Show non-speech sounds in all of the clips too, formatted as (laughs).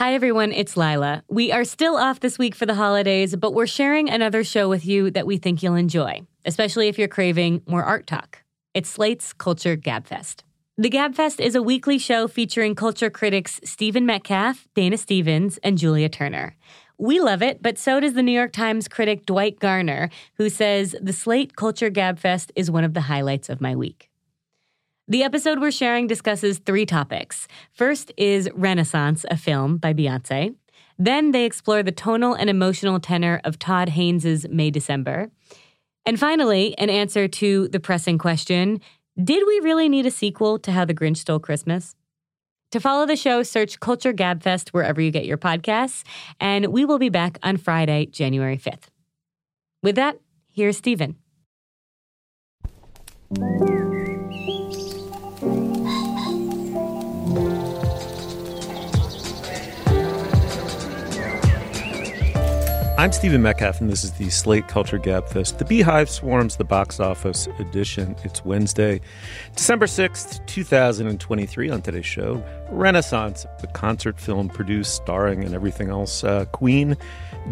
Hi, everyone. It's Lilah. We are still off this week for the holidays, but we're sharing another show with you that we think you'll enjoy, especially if you're craving more art talk. It's Slate's Culture Gabfest. The Gabfest is a weekly show featuring culture critics Stephen Metcalf, Dana Stevens, and Julia Turner. We love it, but so does the New York Times critic Dwight Garner, who says the Slate Culture Gabfest is one of the highlights of my week. The episode we're sharing discusses three topics. First is Renaissance, a film by Beyonce. Then they explore the tonal and emotional tenor of Todd Haynes' May December. And finally, an answer to the pressing question Did we really need a sequel to How the Grinch Stole Christmas? To follow the show, search Culture Gabfest wherever you get your podcasts, and we will be back on Friday, January 5th. With that, here's Stephen. I'm Stephen Metcalf, and this is the Slate Culture Gabfest. The Beyhive swarms the box office edition. It's Wednesday, December 6th, 2023. On today's show, Renaissance, the concert film produced, starring, and everything else. Uh, Queen,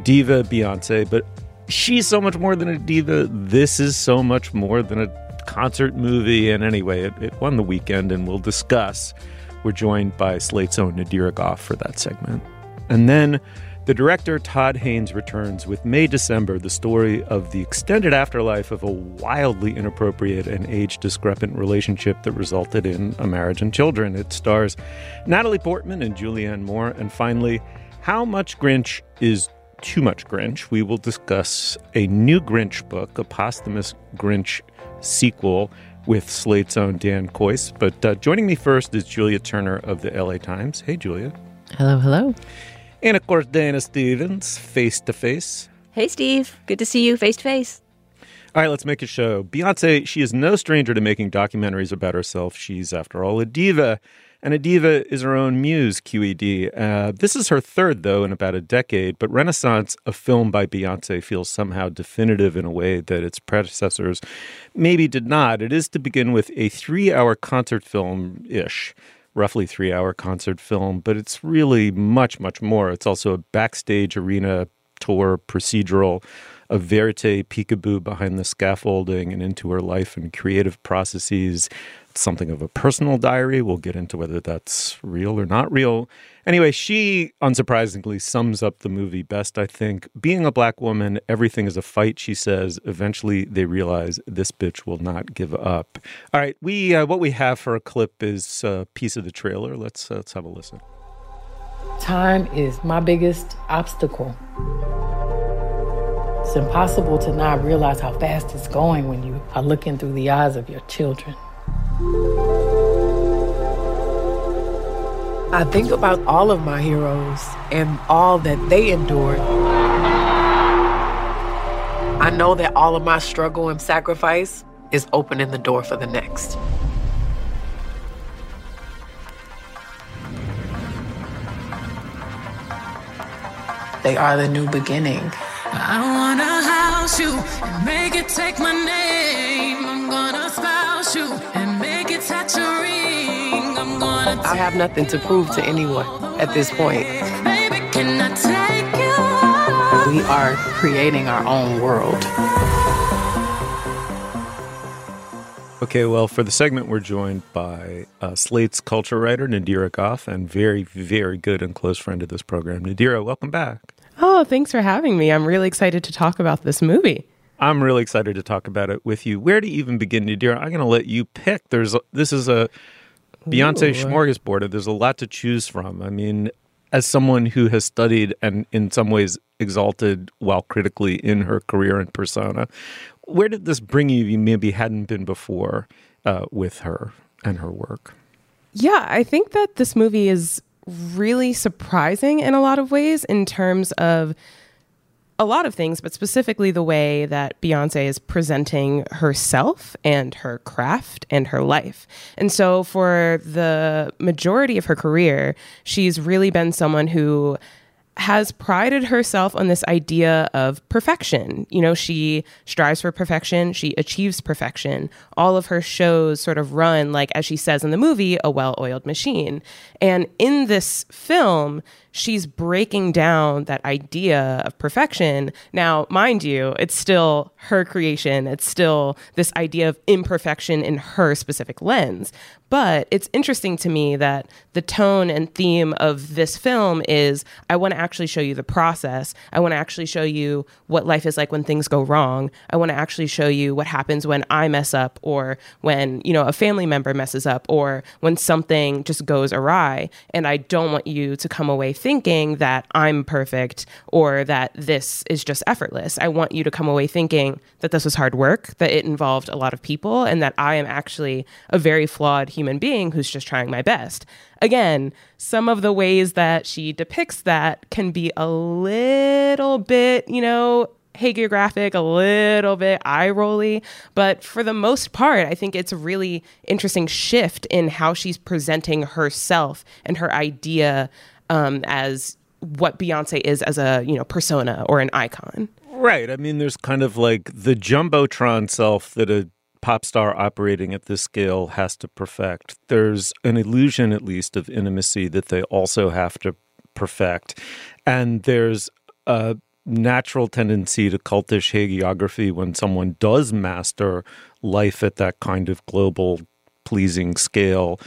diva Beyonce, but she's so much more than a diva. This is so much more than a concert movie. And anyway, it, it won the weekend, and we'll discuss. We're joined by Slate's own Nadira Goffe for that segment. And then the director Todd Haynes returns with May December, the story of the extended afterlife of a wildly inappropriate and age discrepant relationship that resulted in a marriage and children. It stars Natalie Portman and Julianne Moore. And finally, how much Grinch is too much Grinch? We will discuss a new Grinch book, a posthumous Grinch sequel with Slate's own Dan Kois. But uh, joining me first is Julia Turner of the LA Times. Hey, Julia. Hello, hello. And of course, Dana Stevens, face to face. Hey, Steve. Good to see you face to face. All right, let's make a show. Beyonce, she is no stranger to making documentaries about herself. She's, after all, a diva. And a diva is her own muse, QED. Uh, this is her third, though, in about a decade. But Renaissance, a film by Beyonce, feels somehow definitive in a way that its predecessors maybe did not. It is, to begin with, a three hour concert film ish roughly three hour concert film, but it's really much, much more. It's also a backstage arena tour procedural, a verite peekaboo behind the scaffolding and into her life and creative processes. Something of a personal diary. We'll get into whether that's real or not real. Anyway, she unsurprisingly sums up the movie best, I think. Being a black woman, everything is a fight, she says. Eventually, they realize this bitch will not give up. All right, we uh, what we have for a clip is a piece of the trailer. Let's uh, let's have a listen. Time is my biggest obstacle. It's impossible to not realize how fast it's going when you are looking through the eyes of your children. I think about all of my heroes and all that they endured. I know that all of my struggle and sacrifice is opening the door for the next. They are the new beginning. I wanna house you and make it take my name. I'm gonna spouse you I have nothing to prove to anyone at this point. Baby, can I take you? We are creating our own world. Okay, well, for the segment, we're joined by uh, Slate's culture writer, Nadira Goffe, and very, very good and close friend of this program. Nadira, welcome back. Oh, thanks for having me. I'm really excited to talk about this movie. I'm really excited to talk about it with you. Where to even begin, Nadira? I'm going to let you pick. There's this is a Beyonce Ooh. smorgasbord. There's a lot to choose from. I mean, as someone who has studied and in some ways exalted while critically in her career and persona, where did this bring you? You maybe hadn't been before uh, with her and her work. Yeah, I think that this movie is really surprising in a lot of ways in terms of a lot of things, but specifically the way that Beyonce is presenting herself and her craft and her life. And so, for the majority of her career, she's really been someone who has prided herself on this idea of perfection. You know, she strives for perfection, she achieves perfection. All of her shows sort of run, like, as she says in the movie, a well oiled machine. And in this film, she's breaking down that idea of perfection. Now, mind you, it's still her creation, it's still this idea of imperfection in her specific lens. But it's interesting to me that the tone and theme of this film is I want to actually show you the process. I want to actually show you what life is like when things go wrong. I want to actually show you what happens when I mess up or when, you know, a family member messes up or when something just goes awry. And I don't want you to come away thinking that I'm perfect or that this is just effortless. I want you to come away thinking that this was hard work, that it involved a lot of people, and that I am actually a very flawed human being who's just trying my best. Again, some of the ways that she depicts that can be a little bit, you know, hagiographic, a little bit eye rolly, but for the most part, I think it's a really interesting shift in how she's presenting herself and her idea um, as what Beyonce is as a you know persona or an icon. Right. I mean, there's kind of like the jumbotron self that a pop star operating at this scale has to perfect. There's an illusion, at least, of intimacy that they also have to perfect, and there's a natural tendency to cultish hagiography when someone does master life at that kind of global pleasing scale.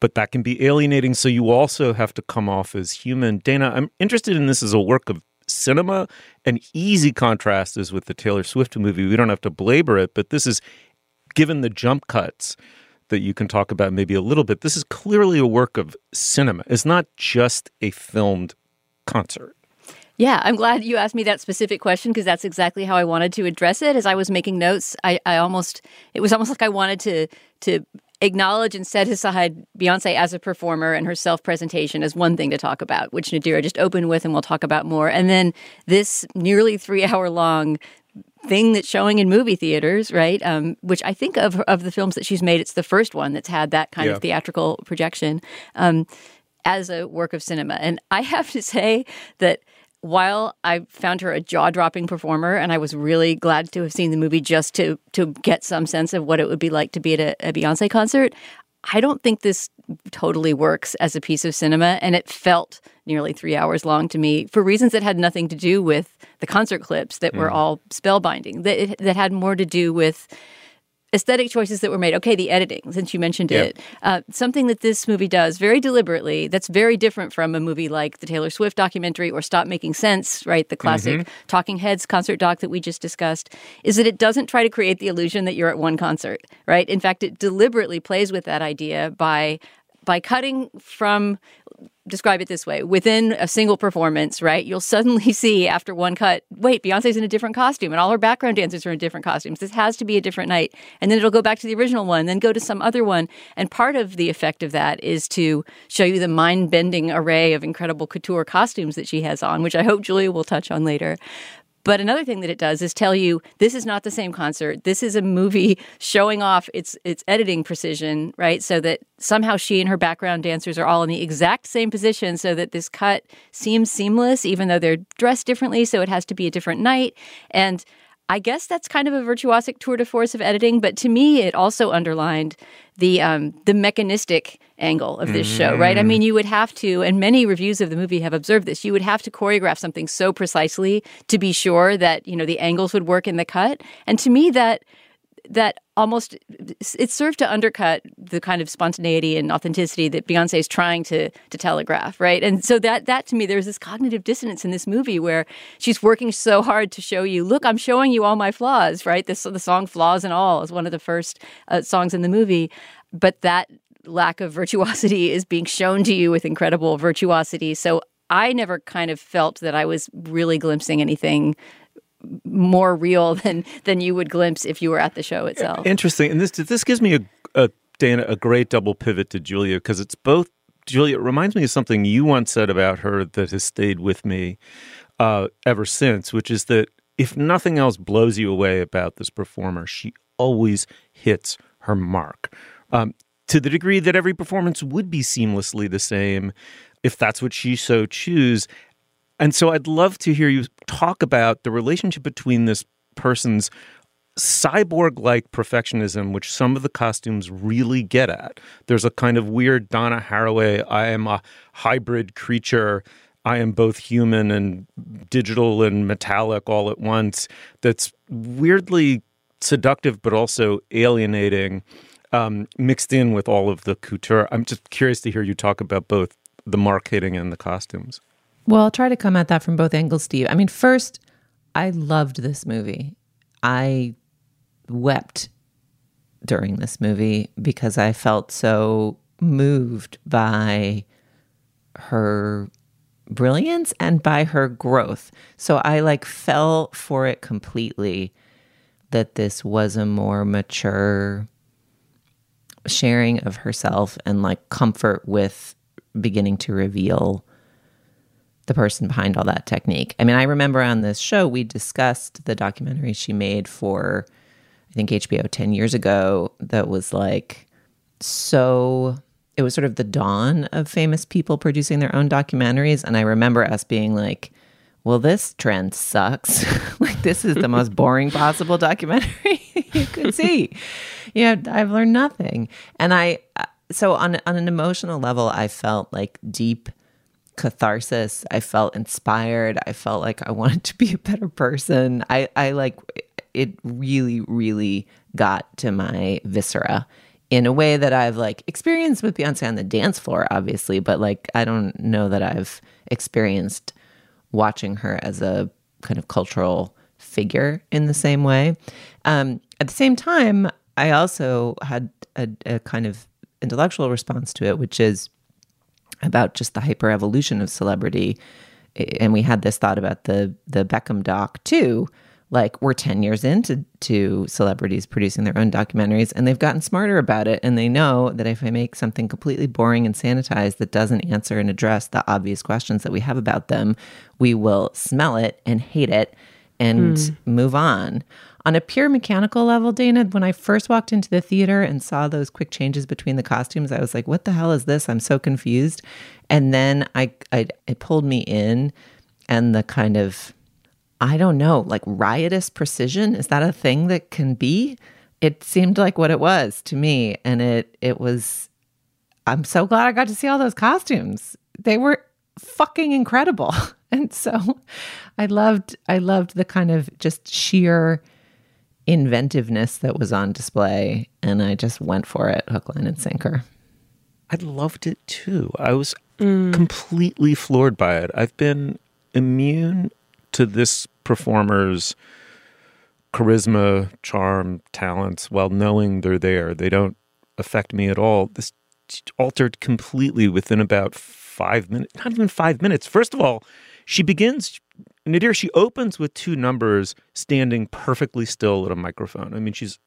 But that can be alienating so you also have to come off as human. Dana i'm interested in this as a work of cinema. An easy contrast is with the taylor swift movie. We don't have to belabor it but this is given the jump cuts that you can talk about maybe a little bit this is clearly a work of cinema it's not just a filmed concert yeah, I'm glad you asked me that specific question because that's exactly how I wanted to address it. As I was making notes, I, I almost it was almost like I wanted to to acknowledge and set aside Beyonce as a performer and her self presentation as one thing to talk about, which Nadira just opened with, and we'll talk about more. And then this nearly three hour long thing that's showing in movie theaters, right? Um, which I think of of the films that she's made, it's the first one that's had that kind Yeah. of theatrical projection um, as a work of cinema. And I (laughs) have to say that while I found her a jaw dropping performer, and I was really glad to have seen the movie just to to get some sense of what it would be like to be at a, a Beyonce concert. I don't think this totally works as a piece of cinema, and it felt nearly three hours long to me for reasons that had nothing to do with the concert clips that were Mm. all spellbinding. That it, that had more to do with aesthetic choices that were made. Okay, the editing, since you mentioned it, uh, something that this movie does very deliberately. That's very different from a movie like the Taylor Swift documentary or Stop Making Sense, right? The classic Mhm. Talking Heads concert doc that we just discussed. Is that it doesn't try to create the illusion that you're at one concert, right? In fact, it deliberately plays with that idea by by cutting from describe it this way. Within a single performance right you'll suddenly (laughs) see after one cut wait beyonce's in a different costume and all her background dancers are in different costumes. This has to be a different night. And then it'll go back to the original one then go to some other one. And part of the effect of that is to show you the mind-bending array of incredible couture costumes that she has on which i hope julia will touch on later but another thing that it does is tell you this is not the same concert. This is a movie showing off its its editing precision, right? So that somehow she and her background dancers are all in the exact same position so that this cut seems seamless even though they're dressed differently, so it has to be a different night. And I guess that's kind of a virtuosic tour de force of editing, but to me, it also underlined the um, the mechanistic angle of this show, right? I Mhm. mean, you would have to, and many reviews of the movie have observed this. You would have to choreograph something so precisely to be sure that you know the angles would work in the cut. And to me, that that almost it served to undercut the kind of spontaneity and authenticity that Beyonce is trying to to telegraph, right? And so that that to me, there's this cognitive dissonance in this movie where she's working so hard to show you, look, I'm showing you all my flaws, right? This the song "Flaws and All" is one of the first uh, songs in the movie, but that lack of virtuosity (laughs) is being shown to you with incredible virtuosity. So I never kind of felt that I was really glimpsing anything more real (laughs) than than you would glimpse if you were at the show itself. Interesting. And this this gives me a, a Dana, a great double pivot to Julia because it's both. Julia, it reminds me of something you once said about her that has stayed with me uh, ever since, which is that if nothing else blows you away about this performer, she always hits her mark. Um, to the degree that every performance would be seamlessly the same if that's what she so choose. And so I'd love to hear you talk about the relationship between this person's cyborg like perfectionism, which some of the costumes really get at. There's a kind of weird Donna Haraway, I am a hybrid creature. I am both human and digital and metallic all at once. That's weirdly seductive, but also alienating, um, mixed in with all of the couture. I'm just curious to hear you talk about both the marketing and the costumes. Well, I'll try to come at that from both angles, Steve. I mean, first, I loved this movie. I wept during this movie because I felt so moved by her brilliance and by her growth. So I like fell for it completely that this was a more mature sharing of herself and like comfort with beginning to reveal the person behind all that technique. I mean, I remember on this show we discussed the documentary she made for I think HBO 10 years ago that was like so it was sort of the dawn of famous people producing their own documentaries and I remember us being like well this trend sucks. (laughs) like this is the most boring possible documentary (laughs) you could (laughs) see. Yeah, I've learned nothing. And I uh, so on on an emotional level I felt like deep catharsis. I felt inspired. I felt like I (laughs) wanted to be a better person. I, I like it really, really got to my viscera in a way that I've like experienced with Beyonce on the dance floor, obviously, but like I don't know that I've experienced watching her as a kind of cultural figure in the same way. Um, at the same time, I also had a, a kind of intellectual response to it, which is about just the hyper evolution of celebrity. And we had this thought about the the Beckham doc too. Like we're 10 years into to celebrities producing their own documentaries and they've gotten smarter about it and they know that if I make something completely boring and sanitized that doesn't answer and address the obvious questions that we have about them, we will smell it and hate it and mm. move on. On a pure mechanical level, Dana, when I first walked into the theater and saw those quick changes between the costumes, I was like, what the hell is this? I'm so confused. And then I, I it pulled me in and the kind of I don't know, like riotous precision, is that a thing that can be? It seemed like what it was to me and it it was I'm so glad I got to see all those costumes. They were fucking incredible. (laughs) And so I loved I loved the kind of just sheer inventiveness that was on display and I just went for it hook line and sinker. I loved it too. I was mm. completely floored by it. I've been immune to this performer's charisma, charm, talents while knowing they're there. They don't affect me at all. This altered completely within about 5 minutes, not even 5 minutes. First of all, she begins Nadir, she opens with two numbers standing perfectly still at a microphone. I mean, she's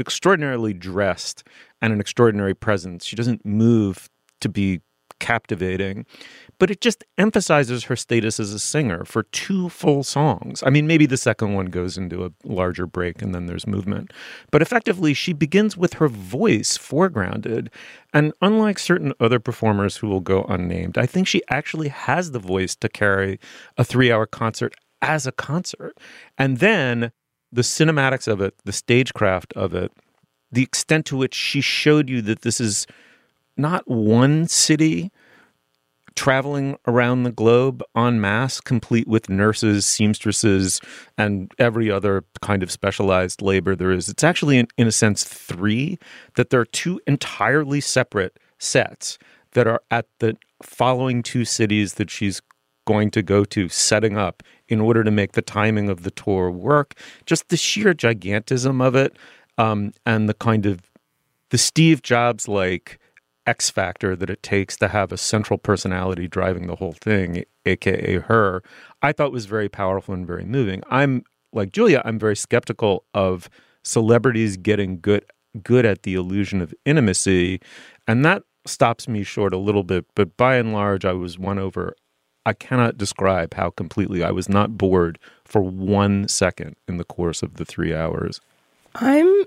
extraordinarily dressed and an extraordinary presence. She doesn't move to be captivating, but it just emphasizes her status as a singer for two full songs. I mean, maybe the second one goes into a larger break and then there's movement, but effectively, she begins with her voice foregrounded. And unlike certain other performers who will go unnamed, I think she actually has the voice to carry a three hour concert as a concert. And then the cinematics of it, the stagecraft of it, the extent to which she showed you that this is not one city traveling around the globe en masse, complete with nurses, seamstresses, and every other kind of specialized labor there is. It's actually, in, in a sense, three, that there are two entirely separate sets that are at the following two cities that she's going to go to setting up in order to make the timing of the tour work. Just the sheer gigantism of it um, and the kind of the Steve Jobs like X factor that it takes to have a central personality driving the whole thing, aka her, I thought was very powerful and very moving. I'm like Julia, I'm very skeptical of celebrities getting good good at the illusion of intimacy, and that stops me short a little bit. But by and large, I was won over. I cannot describe how completely I was not bored for one second in the course of the three hours. I'm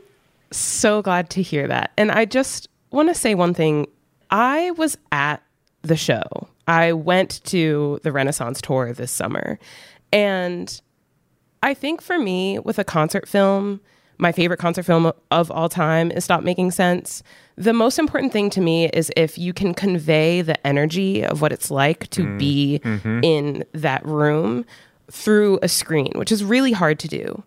so glad to hear that. And I just want to say one thing. I was at the show. I went to the Renaissance tour this summer. And I think for me, with a concert film, my favorite concert film of all time is Stop Making Sense. The most important thing to me is if you can convey the energy of what it's like to mm-hmm. be mm-hmm. in that room through a screen, which is really hard to do.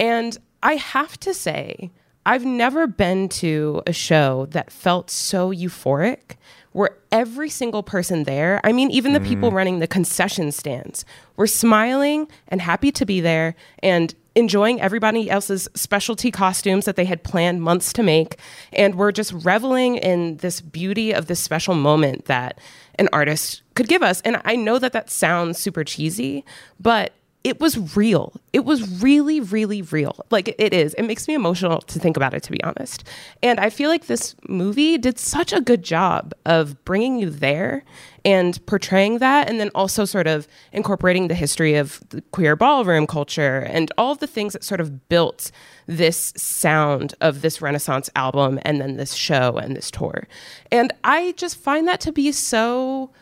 And I have to say, I've never been to a show that felt so euphoric where every single person there, I mean, even the people mm-hmm. running the concession stands, were smiling and happy to be there and enjoying everybody else's specialty costumes that they had planned months to make. And were just reveling in this beauty of this special moment that an artist could give us. And I know that that sounds super cheesy, but it was real. It was really, really real. Like it is. It makes me emotional to think about it, to be honest. And I feel like this movie did such a good job of bringing you there and portraying that, and then also sort of incorporating the history of the queer ballroom culture and all of the things that sort of built this sound of this Renaissance album and then this show and this tour. And I just find that to be so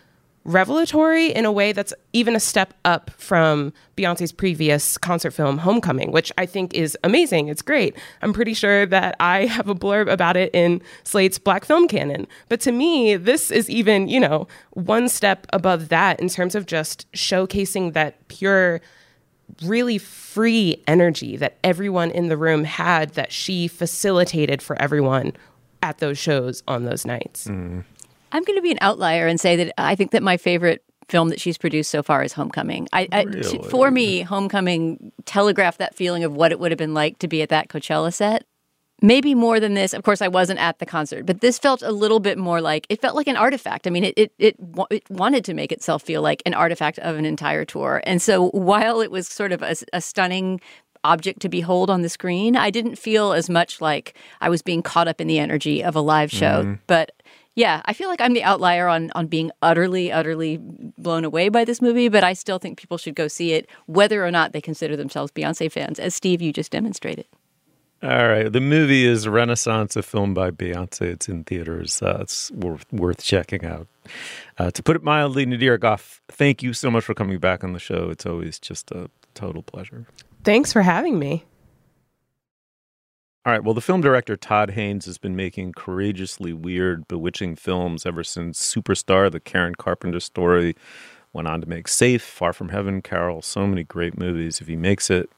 revelatory in a way that's even a step up from Beyonce's previous concert film Homecoming, which I think is amazing. It's great. I'm pretty sure that I (laughs) have a blurb about it in Slate's Black Film Canon. But to me, this is even, you know, one step above that in terms of just showcasing that pure really free energy that everyone in the room had that she facilitated for everyone at those shows on those nights. Mm-hmm. I'm going to be an outlier and say that I think that my favorite film that she's produced so far is Homecoming. I, I for me, Homecoming telegraphed that feeling of what it would have been like to be at that Coachella set. Maybe more than this. Of course, I wasn't at the concert, but this felt a little bit more like it felt like an artifact. I mean, it it it, it wanted to make itself feel like an artifact of an entire tour. And so, while it was sort of a, a stunning object to behold on the screen, I didn't feel as much like I was being caught up in the energy of a live show. Mm-hmm. But yeah, I feel like I'm the outlier on on being utterly, utterly blown away by this movie, but I still think people should go see it, whether or not they consider themselves Beyonce fans, as Steve, you just demonstrated. All right. The movie is Renaissance, a film by Beyonce. It's in theaters. Uh, it's worth, worth checking out. Uh, to put it mildly, Nadir Goffe, thank you so much for coming back on the show. It's always just a total pleasure. Thanks for having me. All right. Well, the film director Todd Haynes has been making courageously weird, bewitching films ever since Superstar, the Karen Carpenter story, went on to make Safe, Far From Heaven, Carol, so many great movies. If he makes it,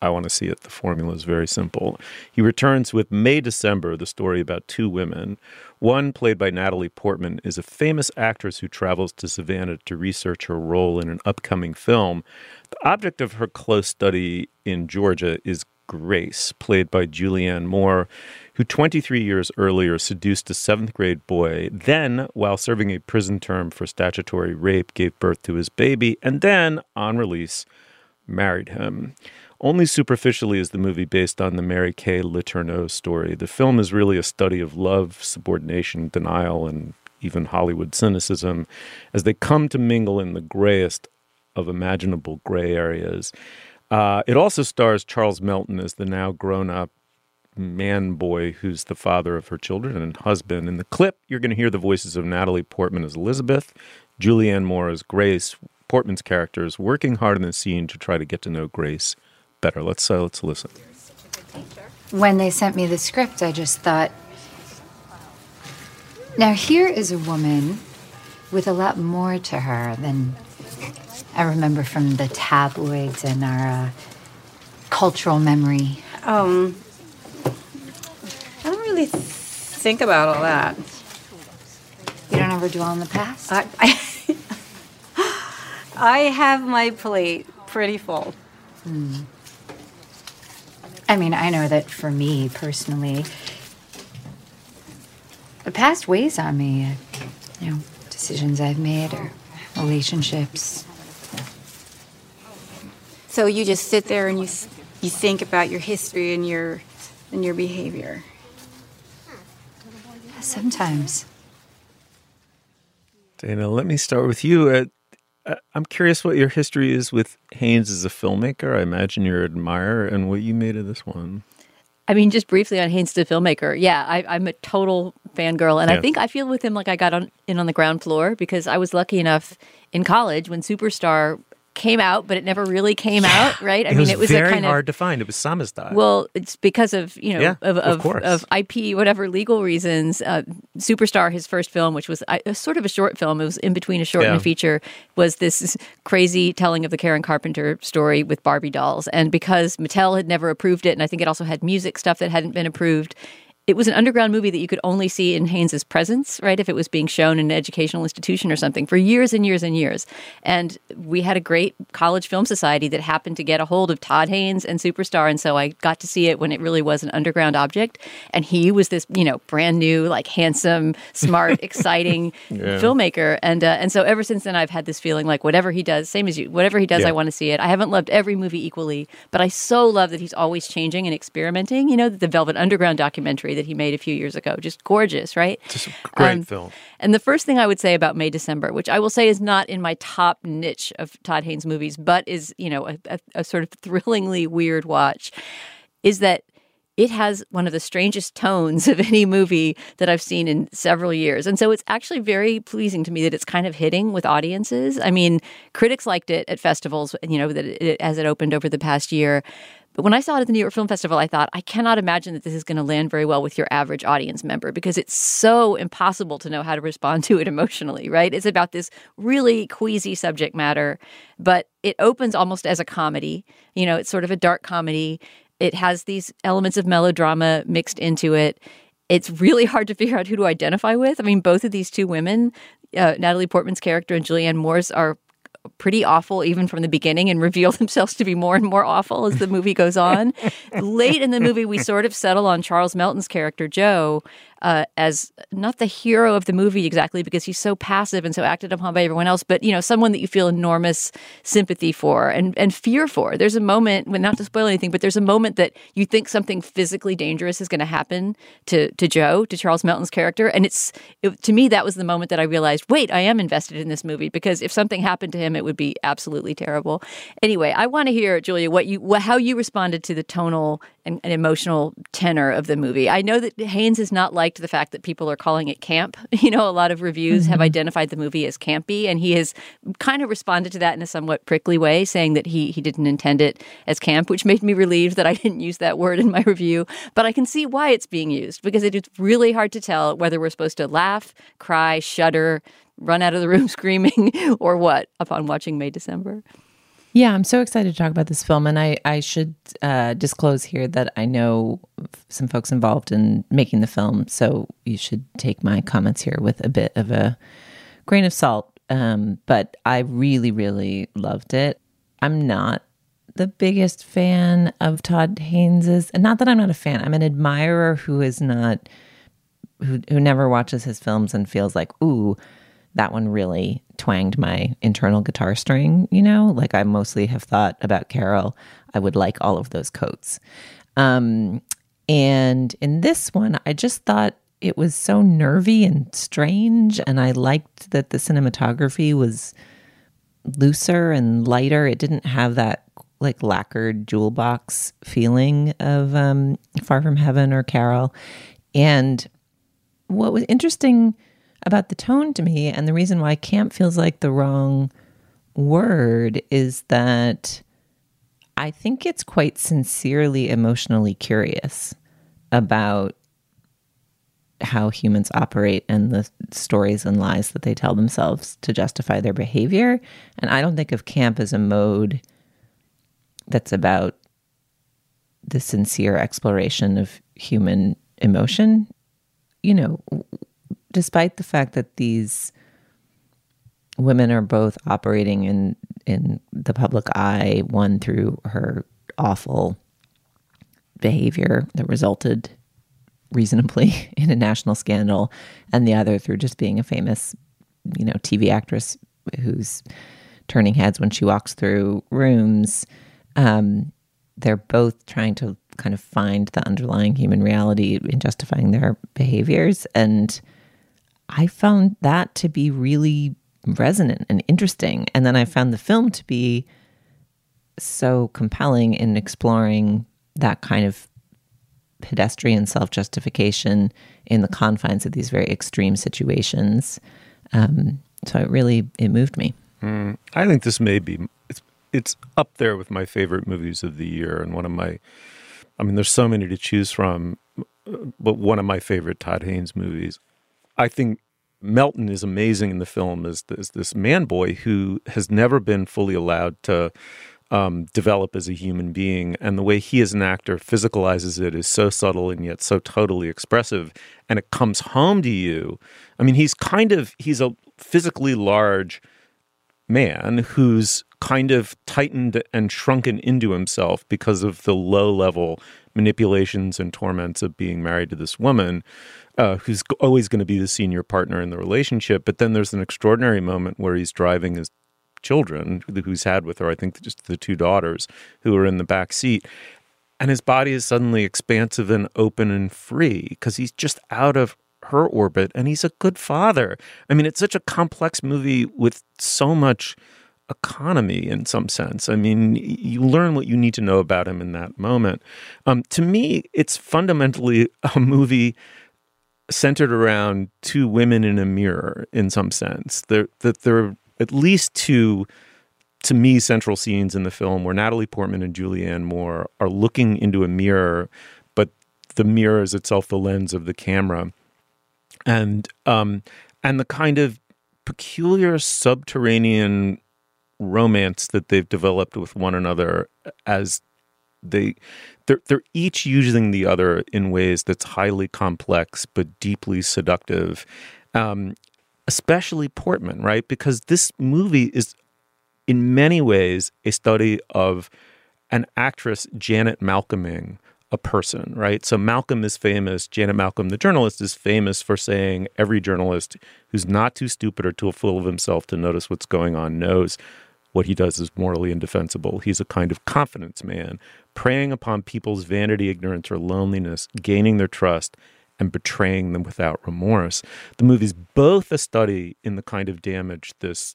I want to see it. The formula is very simple. He returns with May December, the story about two women. One, played by Natalie Portman, is a famous actress who travels to Savannah to research her role in an upcoming film. The object of her close study in Georgia is Grace, played by Julianne Moore, who 23 years earlier seduced a seventh grade boy, then, while serving a prison term for statutory rape, gave birth to his baby, and then, on release, married him. Only superficially is the movie based on the Mary Kay Letourneau story. The film is really a study of love, subordination, denial, and even Hollywood cynicism as they come to mingle in the grayest of imaginable gray areas. Uh, it also stars Charles Melton as the now grown up man boy who's the father of her children and husband. In the clip, you're going to hear the voices of Natalie Portman as Elizabeth, Julianne Moore as Grace. Portman's character is working hard in the scene to try to get to know Grace better. Let's uh, let's listen. When they sent me the script, I just thought, now here is a woman with a lot more to her than I remember from the tabloids and our uh, cultural memory. Um, I don't really think about all that. You don't ever dwell on the past? I, I, (laughs) I have my plate pretty full. I mean, I know that for me personally, the past weighs on me. You know, decisions I've made or relationships. So you just sit there and you you think about your history and your and your behavior. Sometimes. Dana, let me start with you. Uh, uh, I'm curious what your history is with Haynes as a filmmaker. I imagine you're an admirer, and what you made of this one. I mean, just briefly on Haynes the filmmaker. Yeah, I, I'm a total fangirl, and Yeah. I think I feel with him like I got on in on the ground floor because I was lucky enough in college when Superstar came out, but it never really came out. Right? I it mean, it was very a kind hard of to find. It was Samizdat. well, it's because of you know Yeah, of, of of, of IP whatever legal reasons. Uh, Superstar, his first film, which was a, sort of a short film, it was in between a short and a feature, was this crazy telling of the Karen Carpenter story with Barbie dolls. And because Mattel had never approved it, and I think it also had music stuff that hadn't been approved. It was an underground movie that you could only see in Haynes's presence, right? If it was being shown in an educational institution or something for years and years and years. And we had a great college film society that happened to get a hold of Todd Haynes and Superstar. And so I got to see it when it really was an underground object. And he was this, you know, brand new, like handsome, smart, (laughs) exciting Yeah. filmmaker. And uh, and so ever since then, I've had this feeling like whatever he does, same as you, whatever he does, Yeah. I want to see it. I haven't loved every movie equally, but I so love that he's always changing and experimenting. You know, the Velvet Underground documentary that he made a few years ago, just gorgeous, right? Just great Um, film. And the first thing I would say about May December, which I will say is not in my top niche of Todd Haynes movies, but is you know a, a, a sort of (laughs) thrillingly weird watch, is that it has one of the strangest tones (laughs) of any movie that I've seen in several years. And so it's actually very pleasing to me that it's kind of hitting with audiences. I mean, critics liked it at festivals, you know, that it, as it opened over the past year. But when I saw it at the New York Film Festival, I thought, I cannot imagine that this is going to land very well with your average audience member because it's so impossible to know how to respond to it emotionally, right? It's about this really queasy subject matter, but it opens almost as a comedy. You know, it's sort of a dark comedy. It has these elements of melodrama mixed into it. It's really (laughs) hard to figure out who to identify with. I mean, both of these two women, uh, Natalie Portman's character and Julianne Moore's, are pretty awful even from the beginning and reveal (laughs) themselves to be more and more awful as the movie goes on. (laughs) Late in the movie, we sort of settle on Charles Melton's character, Joe, uh, as not the hero of the movie exactly because he's so passive and so acted upon by everyone else, but you know, someone that you feel enormous sympathy for and, and fear for. There's a moment, when not to spoil anything, but there's a moment that you think something physically dangerous is going to happen to to Joe, to Charles Melton's character, and it's it, to me that was the moment that I realized, wait, I am invested in this movie because if something happened to him, it would be absolutely terrible. Anyway, I want to hear Julia what you what, how you responded to the tonal and, and emotional tenor of the movie. I know that Haynes has not liked the fact that people are calling it camp. (laughs) You know, a lot of reviews have Mhm. identified the movie as campy, and he has kind of responded to that in a somewhat prickly way, saying that he he didn't intend it as camp, which made me relieved that I (laughs) didn't use that word in my review. But I can see why it's being used because it is really hard to tell whether we're supposed to laugh, cry, shudder, run out of the room (laughs) screaming, or what upon watching May December. Yeah, I'm so excited to talk about this film. And I, I should uh, disclose here that I know some folks involved in making the film. So you should take my comments here with a bit of a grain of salt. Um, but I really, really loved it. I'm not the biggest fan of Todd Haynes's, and not that I'm not a fan, I'm an admirer who is not, who, who never watches his films and feels like, ooh, that one really twanged my internal guitar string, you know? Like I mostly have thought about Carol. I would like all of those coats. Um, and in this one, I just thought it was so nervy and strange. And I liked that the cinematography was looser and lighter. It didn't have that like lacquered jewel box feeling of um, Far From Heaven or Carol. And what was interesting about the tone to me, and the reason why camp feels like the wrong word, is that I think it's quite sincerely emotionally curious about how humans operate and the stories and lies that they tell themselves to justify their behavior. And I don't think of camp as a mode that's about the sincere exploration of human emotion. You know, despite the fact that these women are both operating in in the public eye, one through her awful behavior that resulted reasonably (laughs) in a national scandal, and the other through just being a famous, you know, TV actress who's turning heads when she walks through rooms. Um, they're both trying to kind of find the underlying human reality in justifying their behaviors. And I found that to be really resonant and interesting. And then I found the film to be so compelling in exploring that kind of pedestrian self justification in the confines of these very extreme situations. Um, so it really it moved me. Mm, I think this may be it's it's up there with my favorite movies of the year and one of my. I mean, there's so many to choose from, but one of my favorite Todd Haynes movies. I think Melton is amazing in the film as this, this man boy who has never been fully allowed to um, develop as a human being. And the way he, as an actor, physicalizes it is so subtle and yet so totally expressive. And it comes home to you. I mean, he's kind of, he's a physically large man who's kind of tightened and shrunken into himself because of the low level manipulations and torments of being married to this woman uh, who's always going to be the senior partner in the relationship. But then there's an extraordinary moment where he's driving his children who's had with her, I think just the two daughters who are in the back seat. And his body is suddenly expansive and open and free because he's just out of her orbit and he's a good father. I mean, it's such a complex movie with so much economy in some sense. I mean, you learn what you need to know about him in that moment. Um, to me, it's fundamentally a movie centered around two women in a mirror in some sense. There, that there are at least two, to me, central scenes in the film where Natalie Portman and Julianne Moore are looking into a mirror, but the mirror is itself the lens of the camera and um, and the kind of peculiar subterranean romance that they've developed with one another as they they're they're each using the other in ways that's highly complex but deeply seductive. Um, especially Portman, right? Because this movie is in many ways a study of an actress Janet Malcolming a person, right? So Malcolm is famous. Janet Malcolm, the journalist, is famous for saying every journalist who's not too stupid or too full of himself to notice what's going on knows what he does is morally indefensible. He's a kind of confidence man, preying upon people's vanity, ignorance, or loneliness, gaining their trust, and betraying them without remorse. The movie's both a study in the kind of damage this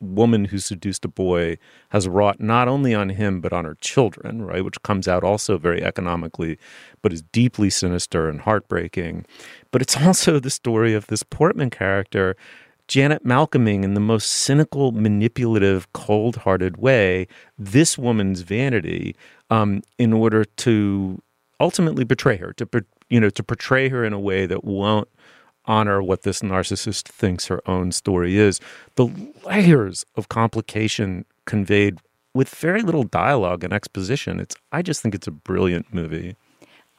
woman who seduced a boy has wrought not only on him but on her children, right? Which comes out also very economically, but is deeply sinister and heartbreaking. But it's (laughs) also the story of this Portman character, Janet Malcolming, in the most cynical, manipulative, cold-hearted way, this woman's vanity, um, in order to ultimately betray her, to you know, to portray her in a way that won't honor what this narcissist thinks her own story is. The layers of complication conveyed with very little dialogue and exposition. It's I just think it's a brilliant movie.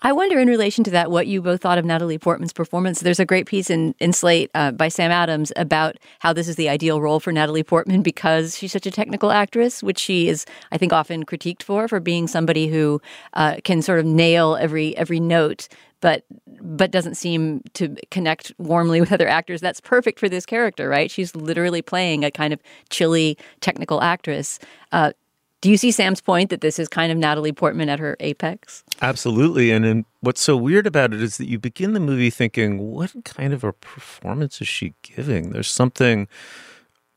I wonder, in relation to that, what you both thought of Natalie Portman's performance. There's a great piece in, in Slate uh, by Sam Adams about how this is the ideal role for Natalie Portman because she's such a technical actress, which she is, I think, often critiqued for, for being somebody who uh, can sort of nail every every note but but doesn't seem to connect warmly with other actors. That's perfect for this character, right? She's literally playing a kind of chilly technical actress. Uh, do you see Sam's point that this is kind of Natalie Portman at her apex? Absolutely. And, and what's so weird about it is that you begin the movie thinking, what kind of a performance is she giving? There's something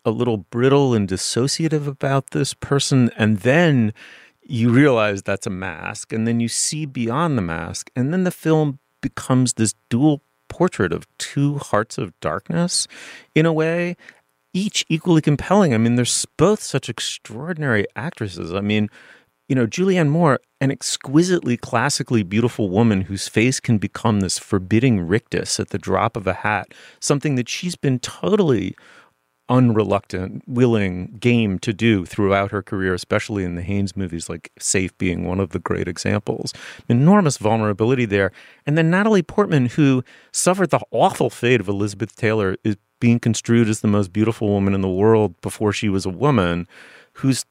a little brittle and dissociative about this person. And then you realize that's a mask and then you see beyond the mask and then the film becomes this dual portrait of two hearts of darkness in a way each equally compelling. I mean there's both such extraordinary actresses. I mean you know julianne moore an exquisitely classically beautiful woman whose face can become this forbidding rictus at the drop of a hat something that she's been totally unreluctant, willing, game to do throughout her career, especially in the Haynes movies, like Safe being one of the great examples. Enormous vulnerability there. And then Natalie Portman, who suffered the awful fate of Elizabeth Taylor, is being construed as the most beautiful woman in the world before she was a woman, who's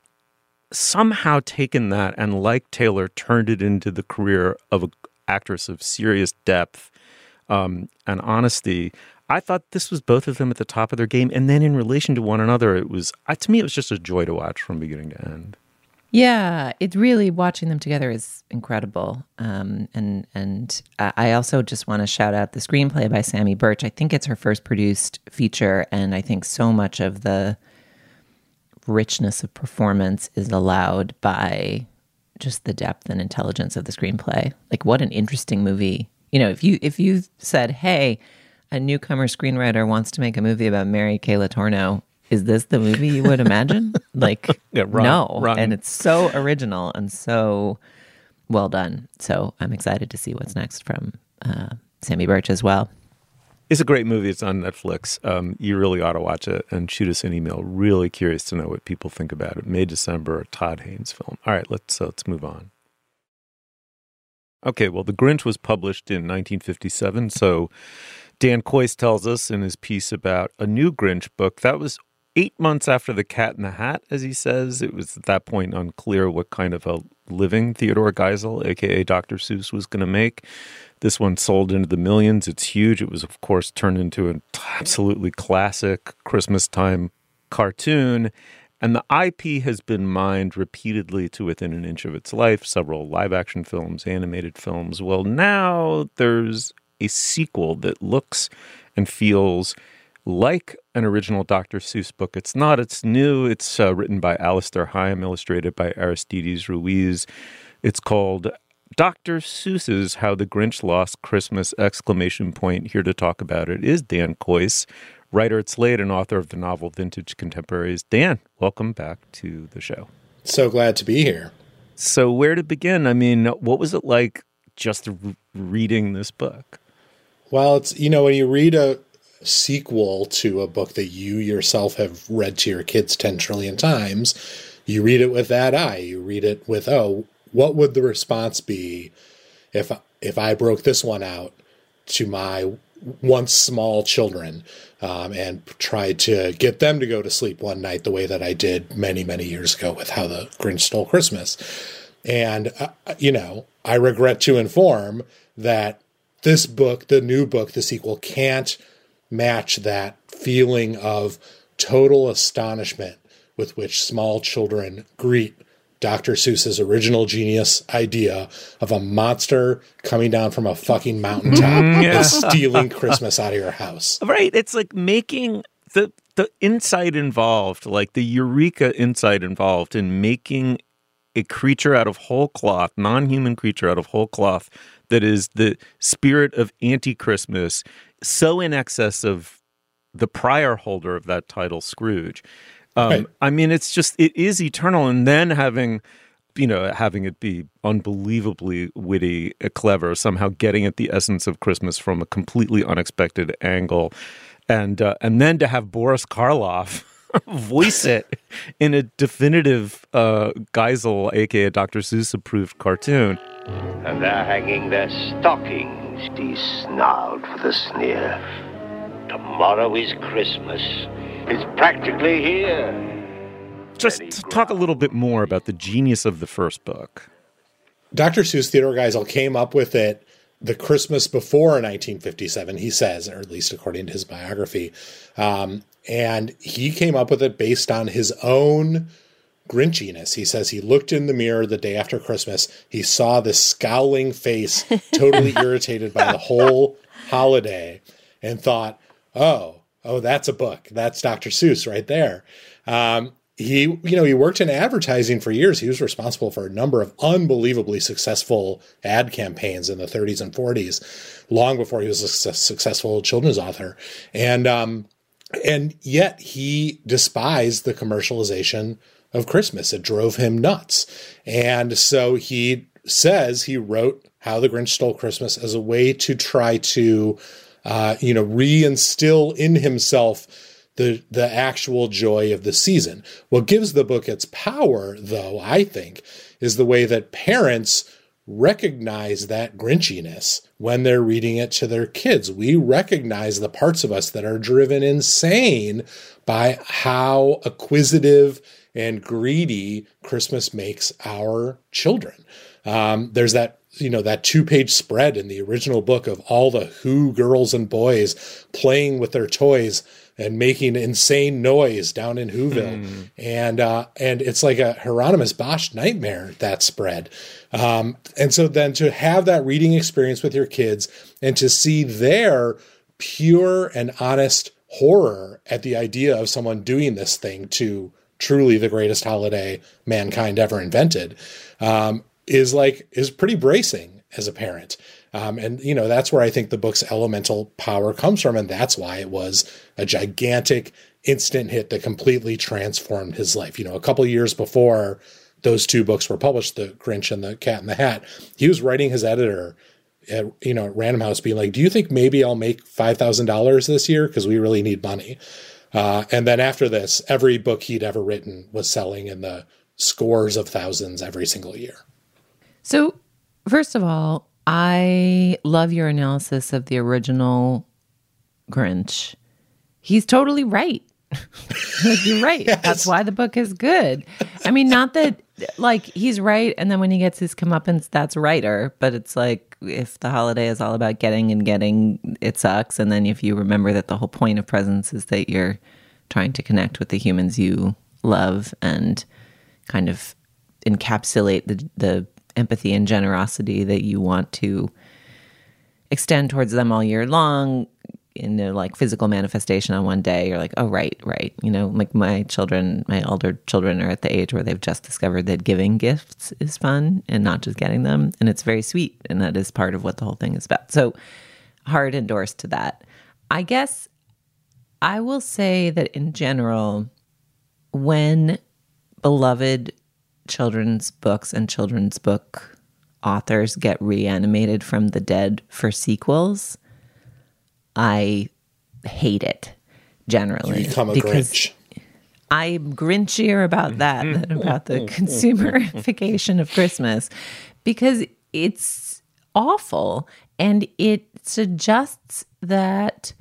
somehow taken that and, like Taylor, turned it into the career of an actress of serious depth um, and honesty. I thought this was both of them at the top of their game, and then in relation to one another, it was to me it was just a joy to watch from beginning to end. Yeah, it really watching them together is incredible. Um, and and I also just want to shout out the screenplay by Samy Burch. I think it's her first produced feature, and I think so much of the richness of performance is allowed by just the depth and intelligence of the screenplay. Like, what an interesting movie! You know, if you if you said, "Hey," a newcomer screenwriter wants to make a movie about Mary Kay Letourneau is this the movie you would imagine? (laughs) like, (laughs) yeah, wrong, no. wrong. And it's so original and so well done. So I'm excited to see what's next from uh, Samy Burch as well. It's a great movie. It's on Netflix. Um, you really ought to watch it and shoot us an email. Really curious to know what people think about it. May December, Todd Haynes film. All right, let's uh, let's move on. Okay, well, The Grinch was published in 1957, so Dan Kois tells us in his piece about a new Grinch book that was eight months after The Cat in the Hat, as he says. It was at that point unclear what kind of a living Theodor Geisel, aka Dr. Seuss, was going to make. This one sold into the millions. It's huge. It was, of course, turned into an absolutely classic Christmas time cartoon. And the IP has been mined repeatedly to within an inch of its life, several live action films, animated films. Well, now there's a sequel that looks and feels like an original Dr. Seuss book. It's not, it's new. It's uh, written by Alastair Heim, illustrated by Aristides Ruiz. It's called Dr. Seuss's How the Grinch Lost Christmas! Exclamation point. Here to talk about it is Dan Kois, writer at Slate and author of the novel Vintage Contemporaries. Dan, welcome back to the show. So glad to be here. So, where to begin? I mean, what was it like just re- reading this book? Well, it's, you know, when you read a sequel to a book that you yourself have read to your kids 10 trillion times, you read it with that eye. You read it with, oh, what would the response be if if I broke this one out to my once small children um, and tried to get them to go to sleep one night the way that I did many many years ago with How the Grinch Stole Christmas, and uh, you know I regret to inform that this book, the new book, the sequel, can't match that feeling of total astonishment with which small children greet Dr. Seuss's original genius idea of a monster coming down from a fucking mountaintop Mm, yeah. and stealing (laughs) Christmas out of your house. Right. It's like making the the insight involved, like the eureka insight involved in making a creature out of whole cloth, non-human creature out of whole cloth that is the spirit of anti-Christmas, so in excess of the prior holder of that title, Scrooge. Um, Right. I mean, it's just it is eternal, and then having you know having it be unbelievably witty, uh, clever, somehow getting at the essence of Christmas from a completely unexpected angle, and uh, and then to have Boris Karloff voice it in a definitive uh, Geisel, aka Dr. Seuss approved cartoon. And they're hanging their stockings, de-snarled with a sneer. Tomorrow is Christmas. It's practically here. Just to talk a little bit more about the genius of the first book. Dr. Seuss Theodor Geisel came up with it the Christmas before 1957, he says, or at least according to his biography. Um, and he came up with it based on his own grinchiness. He says he looked in the mirror the day after Christmas. He saw this scowling face, totally (laughs) irritated by the whole holiday, and thought, oh, oh, that's a book. That's Dr. Seuss right there. Um, he, you know, he worked in advertising for years. He was responsible for a number of unbelievably successful ad campaigns in the 30s and 40s, long before he was a su- successful children's author. And, um, and yet he despised the commercialization of Christmas. It drove him nuts. And so he says he wrote How the Grinch Stole Christmas as a way to try to, uh, you know, reinstill in himself the the actual joy of the season. What gives the book its power, though, I think, is the way that parents recognize that grinchiness when they're reading it to their kids. We recognize the parts of us that are driven insane by how acquisitive and greedy Christmas makes our children. Um, there's that you know that two page spread in the original book of all the Who girls and boys playing with their toys and making insane noise down in Whoville, and uh, and it's like a Hieronymus Bosch nightmare that spread. Um, and so then to have that reading experience with your kids and to see their pure and honest horror at the idea of someone doing this thing to truly the greatest holiday mankind ever invented um, is like is pretty bracing as a parent. Um, and you know that's where I think the book's elemental power comes from, and that's why it was a gigantic instant hit that completely transformed his life. You know, a couple years before those two books were published, The Grinch and The Cat in the Hat, he was writing his editor at you know at Random House, being like, "Do you think maybe I'll make five thousand dollars this year? Because we really need money." Uh, and then after this, every book he'd ever written was selling in the scores of thousands every single year. So, first of all, I love your analysis of the original Grinch. He's totally right. (laughs) like, you're right. That's why the book is good. I mean, not that like he's right, and then when he gets his comeuppance, that's righter. But it's like if the holiday is all about getting and getting, it sucks. And then if you remember that the whole point of presents is that you're trying to connect with the humans you love and kind of encapsulate the the empathy and generosity that you want to extend towards them all year long in a like physical manifestation on one day. You're like oh right right. You know like my children my older children are at the age where they've just discovered that giving gifts is fun and not just getting them and it's very sweet and that is part of what the whole thing is about. So hard endorsed to that. I guess i will say that in general when beloved children's books and children's book authors get reanimated from the dead for sequels, I hate it generally. You become a because Grinch. I'm grinchier about that mm-hmm. than about the consumerification mm-hmm. (laughs) of Christmas because it's awful and it suggests that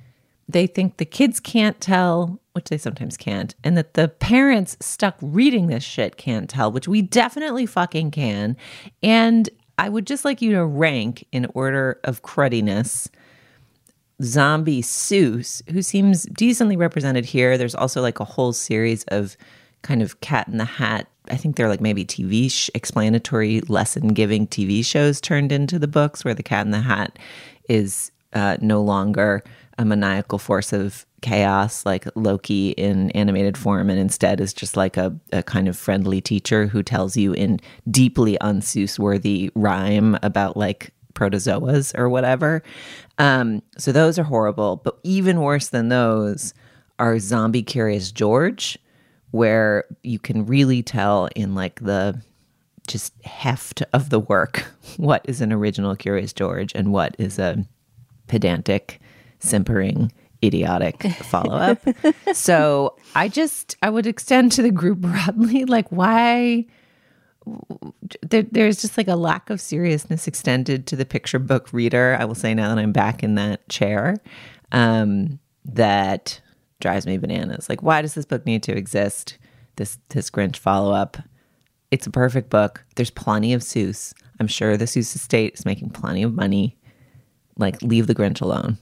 they think the kids can't tell, which they sometimes can't, and that the parents stuck reading this shit can't tell, which we definitely fucking can. And I would just like you to rank in order of cruddiness zombie Seuss, who seems decently represented here. There's also like a whole series of kind of cat in the hat. I think they're like maybe TV sh- explanatory lesson giving TV shows turned into the books where the cat in the hat is uh, no longer a maniacal force of chaos like Loki in animated form and instead is just like a, a kind of friendly teacher who tells you in deeply unseuss worthy rhyme about like protozoas or whatever. Um, so those are horrible. But even worse than those are Zombie Curious George, where you can really tell in like the just heft of the work (laughs) what is an original Curious George and what is a pedantic, simpering, idiotic (laughs) follow up. so I just, I would extend to the group broadly like, why? there, there's just like a lack of seriousness extended to the picture book reader. I will say now that I'm back in that chair, um, that drives me bananas. Like, why does this book need to exist? This this Grinch follow up. It's a perfect book. There's plenty of Seuss. I'm sure the Seuss estate is making plenty of money. Like, leave the Grinch alone.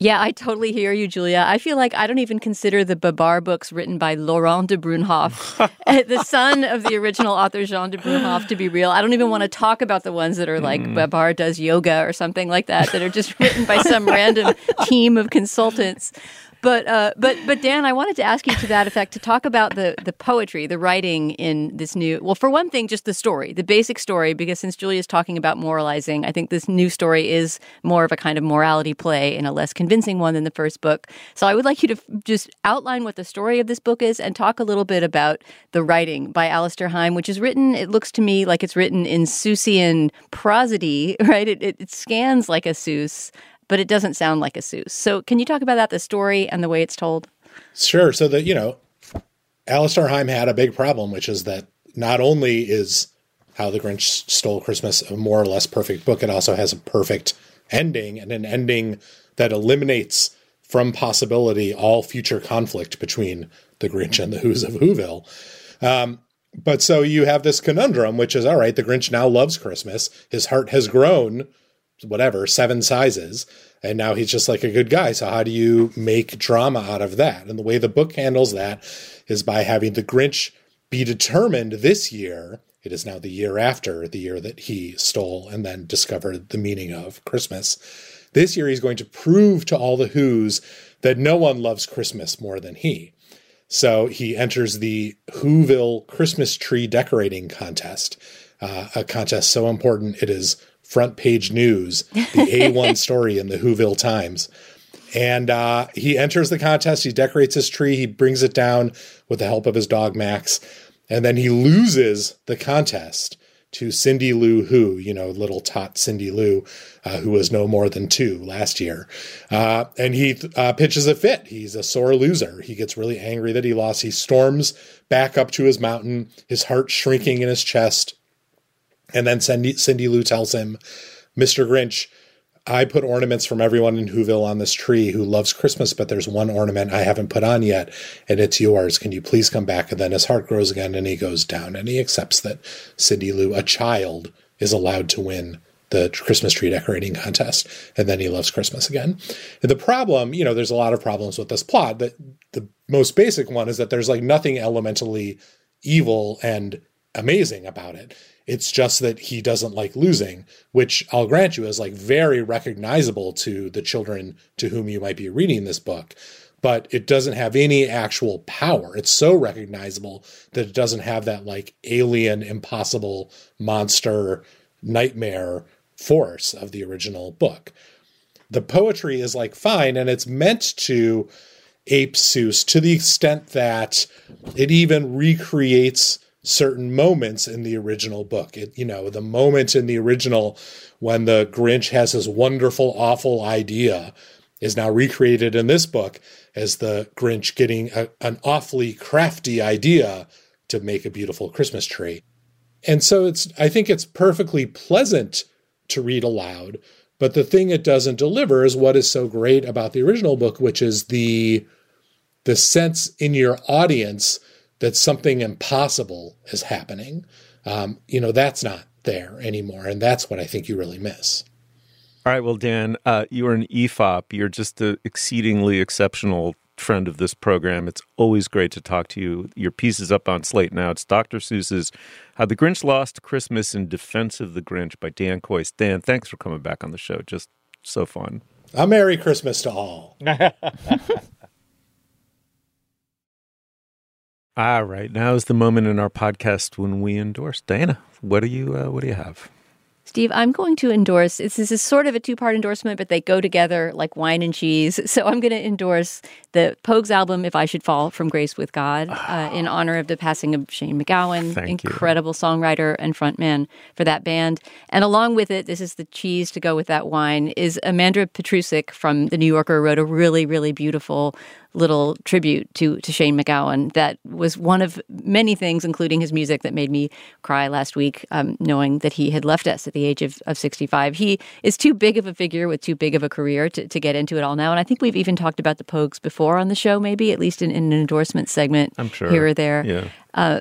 Yeah, I totally hear you, Julia. I feel like I don't even consider the Babar books written by Laurent de Brunhoff, (laughs) the son of the original author Jean de Brunhoff, to be real. I don't even want to talk about the ones that are like Mm. Babar does yoga or something like that, that are just written by some random (laughs) team of consultants. But uh, but but Dan, I wanted to ask you to that effect to talk about the the poetry, the writing in this new. Well, for one thing, just the story, the basic story, because since Julia is talking about moralizing, I think this new story is more of a kind of morality play and a less convincing one than the first book. So I would like you to just outline what the story of this book is and talk a little bit about the writing by Alastair Heim, which is written. It looks to me like it's written in Seussian prosody, (laughs) right? It, it, it scans like a Seuss but it doesn't sound like a Seuss. So, can you talk about that, the story and the way it's told? Sure. So that, you know, Alastair Heim had a big problem, which is that not only is How the Grinch Stole Christmas a more or less perfect book, it also has a perfect ending and an ending that eliminates from possibility all future conflict between the Grinch and the Who's of Whoville. Um, but so you have this conundrum, which is all right, the Grinch now loves Christmas. His heart has grown whatever seven sizes and now he's just like a good guy. So how do you make drama out of that? And the way the book handles that is by having the grinch be determined this year. It is now the year after the year that he stole and then discovered the meaning of christmas. This year he's going to prove to all the who's that no one loves christmas more than he. So he enters the whoville christmas tree decorating contest uh, a contest so important it is front page news, the (laughs) A1 story in the Whoville Times. And uh, he enters the contest. He decorates his tree. He brings it down with the help of his dog Max. And then he loses the contest to Cindy Lou Who, you know, little tot Cindy Lou, uh, who was no more than two last year. Uh, and he uh, pitches a fit. He's a sore loser. He gets really angry that he lost. He storms back up to his mountain, his heart shrinking in his chest. And then Cindy, Cindy Lou tells him, Mr. Grinch, I put ornaments from everyone in Whoville on this tree who loves Christmas, but there's one ornament I haven't put on yet, and it's yours. Can you please come back? And then his heart grows again and he goes down and he accepts that Cindy Lou, a child, is allowed to win the Christmas tree decorating contest. And then he loves Christmas again. And the problem, you know, there's a lot of problems with this plot. That the most basic one is that there's like nothing elementally evil and amazing about it. It's just that he doesn't like losing, which I'll grant you is like very recognizable to the children to whom you might be reading this book. But it doesn't have any actual power. It's so recognizable that it doesn't have that like alien, impossible monster nightmare force of the original book. The poetry is like fine, and it's meant to ape Seuss to the extent that it even recreates certain moments in the original book. It, you know, the moment in the original when the Grinch has his wonderful, awful idea is now recreated in this book as the Grinch getting a, an awfully crafty idea to make a beautiful Christmas tree. And so it's, I think it's perfectly pleasant to read aloud. But the thing it doesn't deliver is what is so great about the original book, which is the the sense in your audience that something impossible is happening. Um, you know, that's not there anymore. And that's what I think you really miss. All right. Well, Dan, uh, you are an EFOP. You're just an exceedingly exceptional friend of this program. It's always great to talk to you. Your piece is up on Slate now. It's Dr. Seuss's How the Grinch Lost Christmas in Defense of the Grinch by Dan Kois. Dan, thanks for coming back on the show. Just so fun. A Merry Christmas to all. (laughs) All right, now is the moment in our podcast when we endorse. Dana, what do you uh, what do you have? Steve, I'm going to endorse. This is sort of a two part endorsement, but they go together like wine and cheese. (laughs) So I'm going to endorse the Pogues album, If I Should Fall from Grace with God, uh, in honor of the passing of Shane MacGowan, Thank you. incredible songwriter and frontman for that band. And along with it, this is the cheese to go with that wine, is Amanda Petrusich from The New Yorker wrote a really, really beautiful little tribute to to Shane MacGowan that was one of many things, including his music, that made me cry last week, um, knowing that he had left us at the age of, of 65. He is too big of a figure with too big of a career to, to get into it all now. And I think we've even talked about the Pogues before on the show, maybe at least in, in an endorsement segment I'm sure. here or there. Yeah. Uh,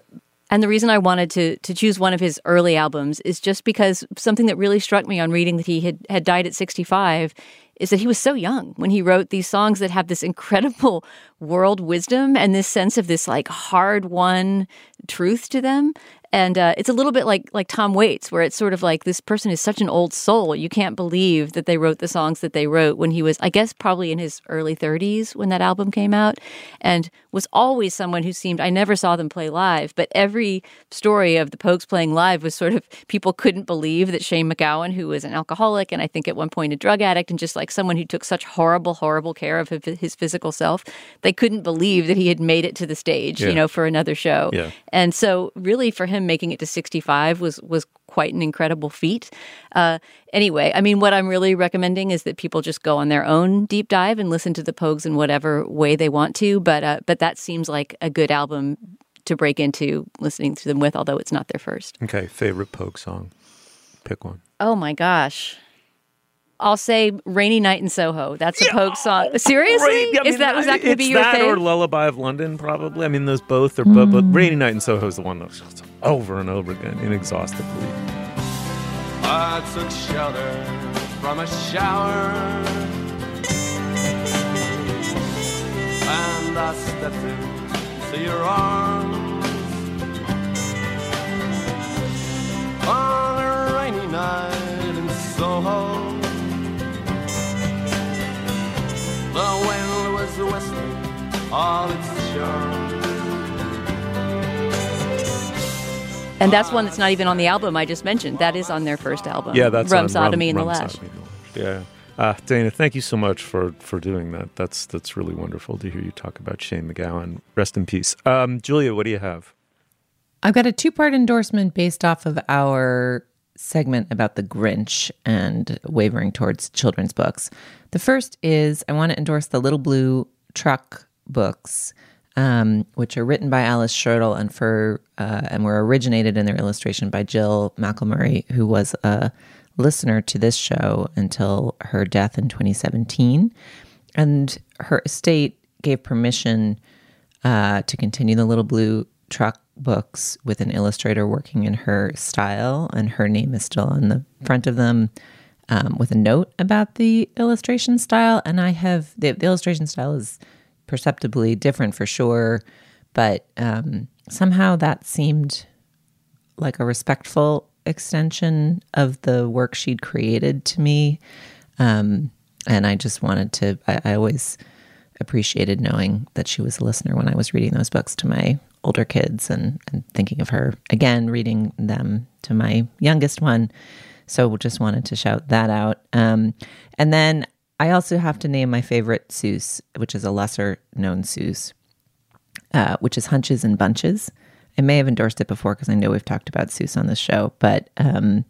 and the reason I wanted to to choose one of his early albums is just because something that really struck me on reading that he had had died at 65 is that he was so young when he wrote these songs that have this incredible world wisdom and this sense of this like hard won truth to them. And uh, it's a little bit like like Tom Waits, where it's sort of like this person is such an old soul. You can't believe that they wrote the songs that they wrote when he was, I guess, probably in his early 30s when that album came out, and was always someone who seemed. I never saw them play live, but every story of the Pogues playing live was sort of people couldn't believe that Shane MacGowan, who was an alcoholic and I think at one point a drug addict, and just like someone who took such horrible, horrible care of his physical self, they couldn't believe that he had made it to the stage, Yeah. you know, for another show. Yeah. And so, really, for him making it to 65 was was quite an incredible feat. Uh, anyway, I mean, what I'm really recommending is that people just go on their own deep dive and listen to the Pogues in whatever way they want to. But uh, but that seems like a good album to break into listening to them with, although it's not their first. Okay, favorite Pogue song. Pick one. Oh my gosh. I'll say "Rainy Night in Soho." That's a Pogue song. Seriously, Great. I is that was that going to be your that favorite? or Lullaby of London? Probably. I mean, those both are. But, but Rainy Night in Soho is the one that's over and over again, inexhaustibly. I took shelter from a shower. And I stepped into your arms on a rainy night in Soho. The wind was whistling all its charm. And that's one that's not even on the album I just mentioned. That is on their first album. Yeah, that's Rum on Sodomy Rum- and the Rum Lash. Sodomy and the Lash. Yeah. Uh, Dana, thank you so much for for doing that. That's that's really wonderful to hear you talk about Shane MacGowan. Rest in peace. Um, Julia, what do you have? I've got a two part endorsement based off of our segment about the Grinch and wavering towards children's books. The first is I want to endorse the Little Blue Truck books, um, which are written by Alice Schertle and for uh, and were originated in their illustration by Jill McElmurry, who was a listener to this show until her death in 2017, and her estate gave permission uh, to continue the Little Blue Truck books with an illustrator working in her style, and her name is still on the front of them um, with a note about the illustration style. And I have the, the illustration style is perceptibly different for sure, but um, somehow that seemed like a respectful extension of the work she'd created to me. Um, and I just wanted to, I, I always appreciated knowing that she was a listener when I was reading those books to my older kids and, and thinking of her again, reading them to my youngest one. So just wanted to shout that out. Um, and then I also have to name my favorite Seuss, which is a lesser known Seuss, uh, which is Hunches and Bunches. I may have endorsed it before because I know we've talked about Seuss on this show, but um,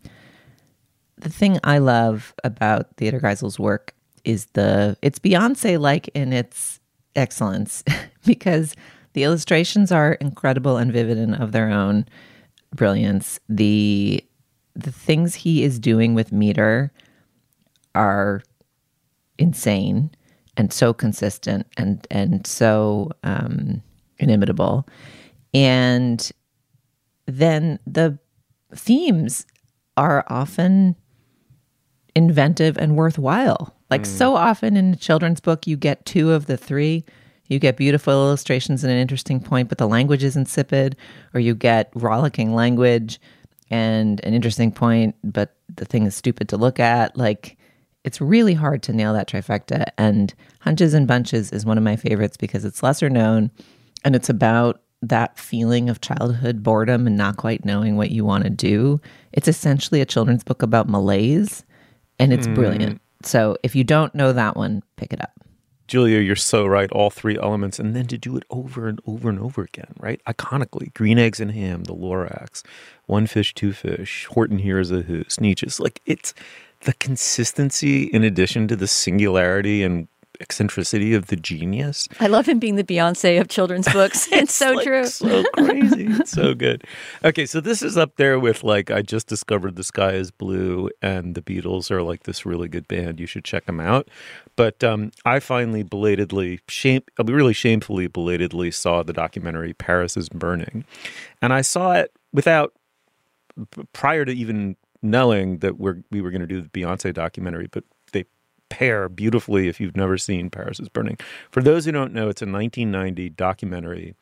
the thing I love about Theodor Geisel's work is the it's Beyonce like in its excellence (laughs) because the illustrations are incredible and vivid and of their own brilliance. The the things he is doing with meter are insane and so consistent and and so um, inimitable. And then the themes are often inventive and worthwhile. Like so often in a children's book, you get two of the three. You get beautiful illustrations and an interesting point, but the language is insipid, or you get rollicking language and an interesting point, but the thing is stupid to look at. Like it's really hard to nail that trifecta. And Hunches and Bunches is one of my favorites because it's lesser known and it's about that feeling of childhood boredom and not quite knowing what you want to do. It's essentially a children's book about malaise and it's Mm. brilliant. So if you don't know that one, pick it up. Julia, you're so right. All three elements, and then to do it over and over and over again, right? Iconically, green eggs and ham, the Lorax, one fish, two fish, Horton hears a who, Sneetches. Like it's the consistency in addition to the singularity and eccentricity of the genius. I love him being the Beyonce of children's books. (laughs) it's, so true. So crazy. it's so good. Okay, so this is up there with like I just discovered the sky is blue and the Beatles are like this really good band. You should check them out. But um, I finally belatedly, shame, really shamefully belatedly saw the documentary Paris is Burning, and I saw it without prior to even knowing that we're we were going to do the Beyonce documentary, but pair beautifully if you've never seen Paris is Burning. For those who don't know, it's a 1990 documentary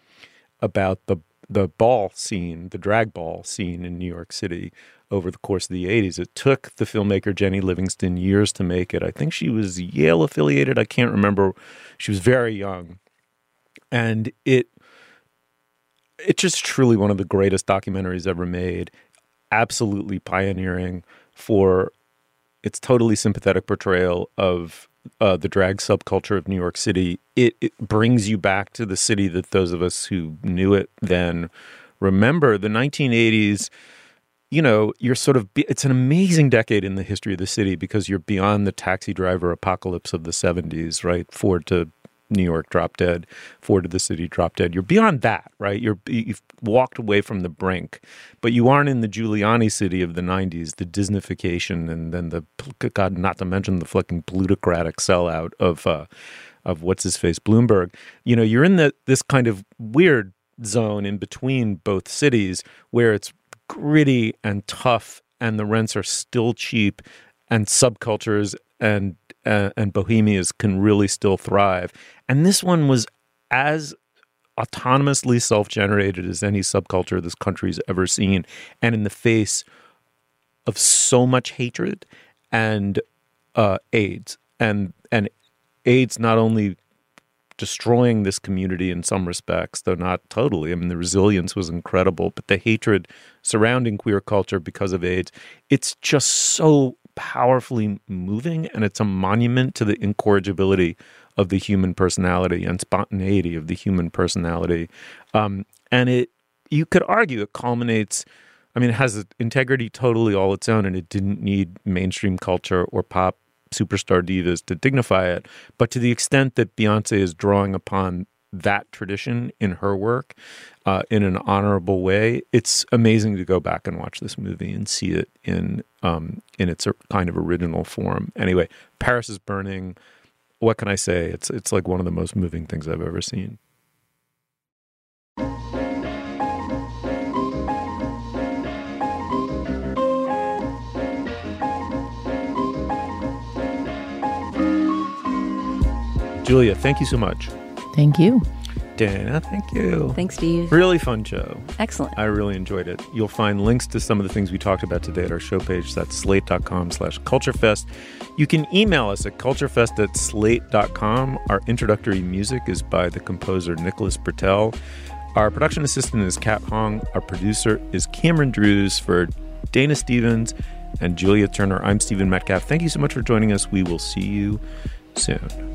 about the the ball scene, the drag ball scene in New York City over the course of the 80s. It took the filmmaker Jennie Livingston years to make it. I think she was Yale affiliated. I can't remember. She was very young. And it it's just truly one of the greatest documentaries ever made. Absolutely pioneering for its totally sympathetic portrayal of uh, the drag subculture of New York City. It, it brings you back to the city that those of us who knew it then remember. The 1980s, you know, you're sort of, it's an amazing decade in the history of the city because you're beyond the taxi driver apocalypse of the 70s, right? Ford to New York drop dead, Ford to the city drop dead. You're beyond that, right? You're you've walked away from the brink, but you aren't in the Giuliani city of the '90s, the Disneyfication, and then the God, not to mention the fucking plutocratic sellout of uh, of what's his face Bloomberg. You know, you're in the this kind of weird zone in between both cities where it's gritty and tough, and the rents are still cheap, and subcultures and uh, and bohemias can really still thrive. And this one was as autonomously self-generated as any subculture this country's ever seen, and in the face of so much hatred and uh, AIDS and and AIDS not only destroying this community in some respects, though not totally. I mean, the resilience was incredible, but the hatred surrounding queer culture because of AIDS, it's just so powerfully moving and it's a monument to the incorrigibility of the human personality and spontaneity of the human personality. Um, and it, you could argue, it culminates. I mean, it has integrity totally all its own, and it didn't need mainstream culture or pop superstar divas to dignify it. But to the extent that Beyonce is drawing upon that tradition in her work uh, in an honorable way, it's amazing to go back and watch this movie and see it in um, in its kind of original form. Anyway, Paris is burning. What can I say? It's it's like one of the most moving things I've ever seen. Julia, thank you so much. Thank you. Dana, thank you. Thanks, Steve. Really fun show. Excellent. I really enjoyed it. You'll find links to some of the things we talked about today at our show page. That's slate.com slash culturefest. You can email us at culturefest at slate.com. Our introductory music is by the composer Nicholas Britell. Our production assistant is Kat Hong. Our producer is Cameron Drews for Dana Stevens and Julia Turner. I'm Stephen Metcalf. Thank you so much for joining us. We will see you soon.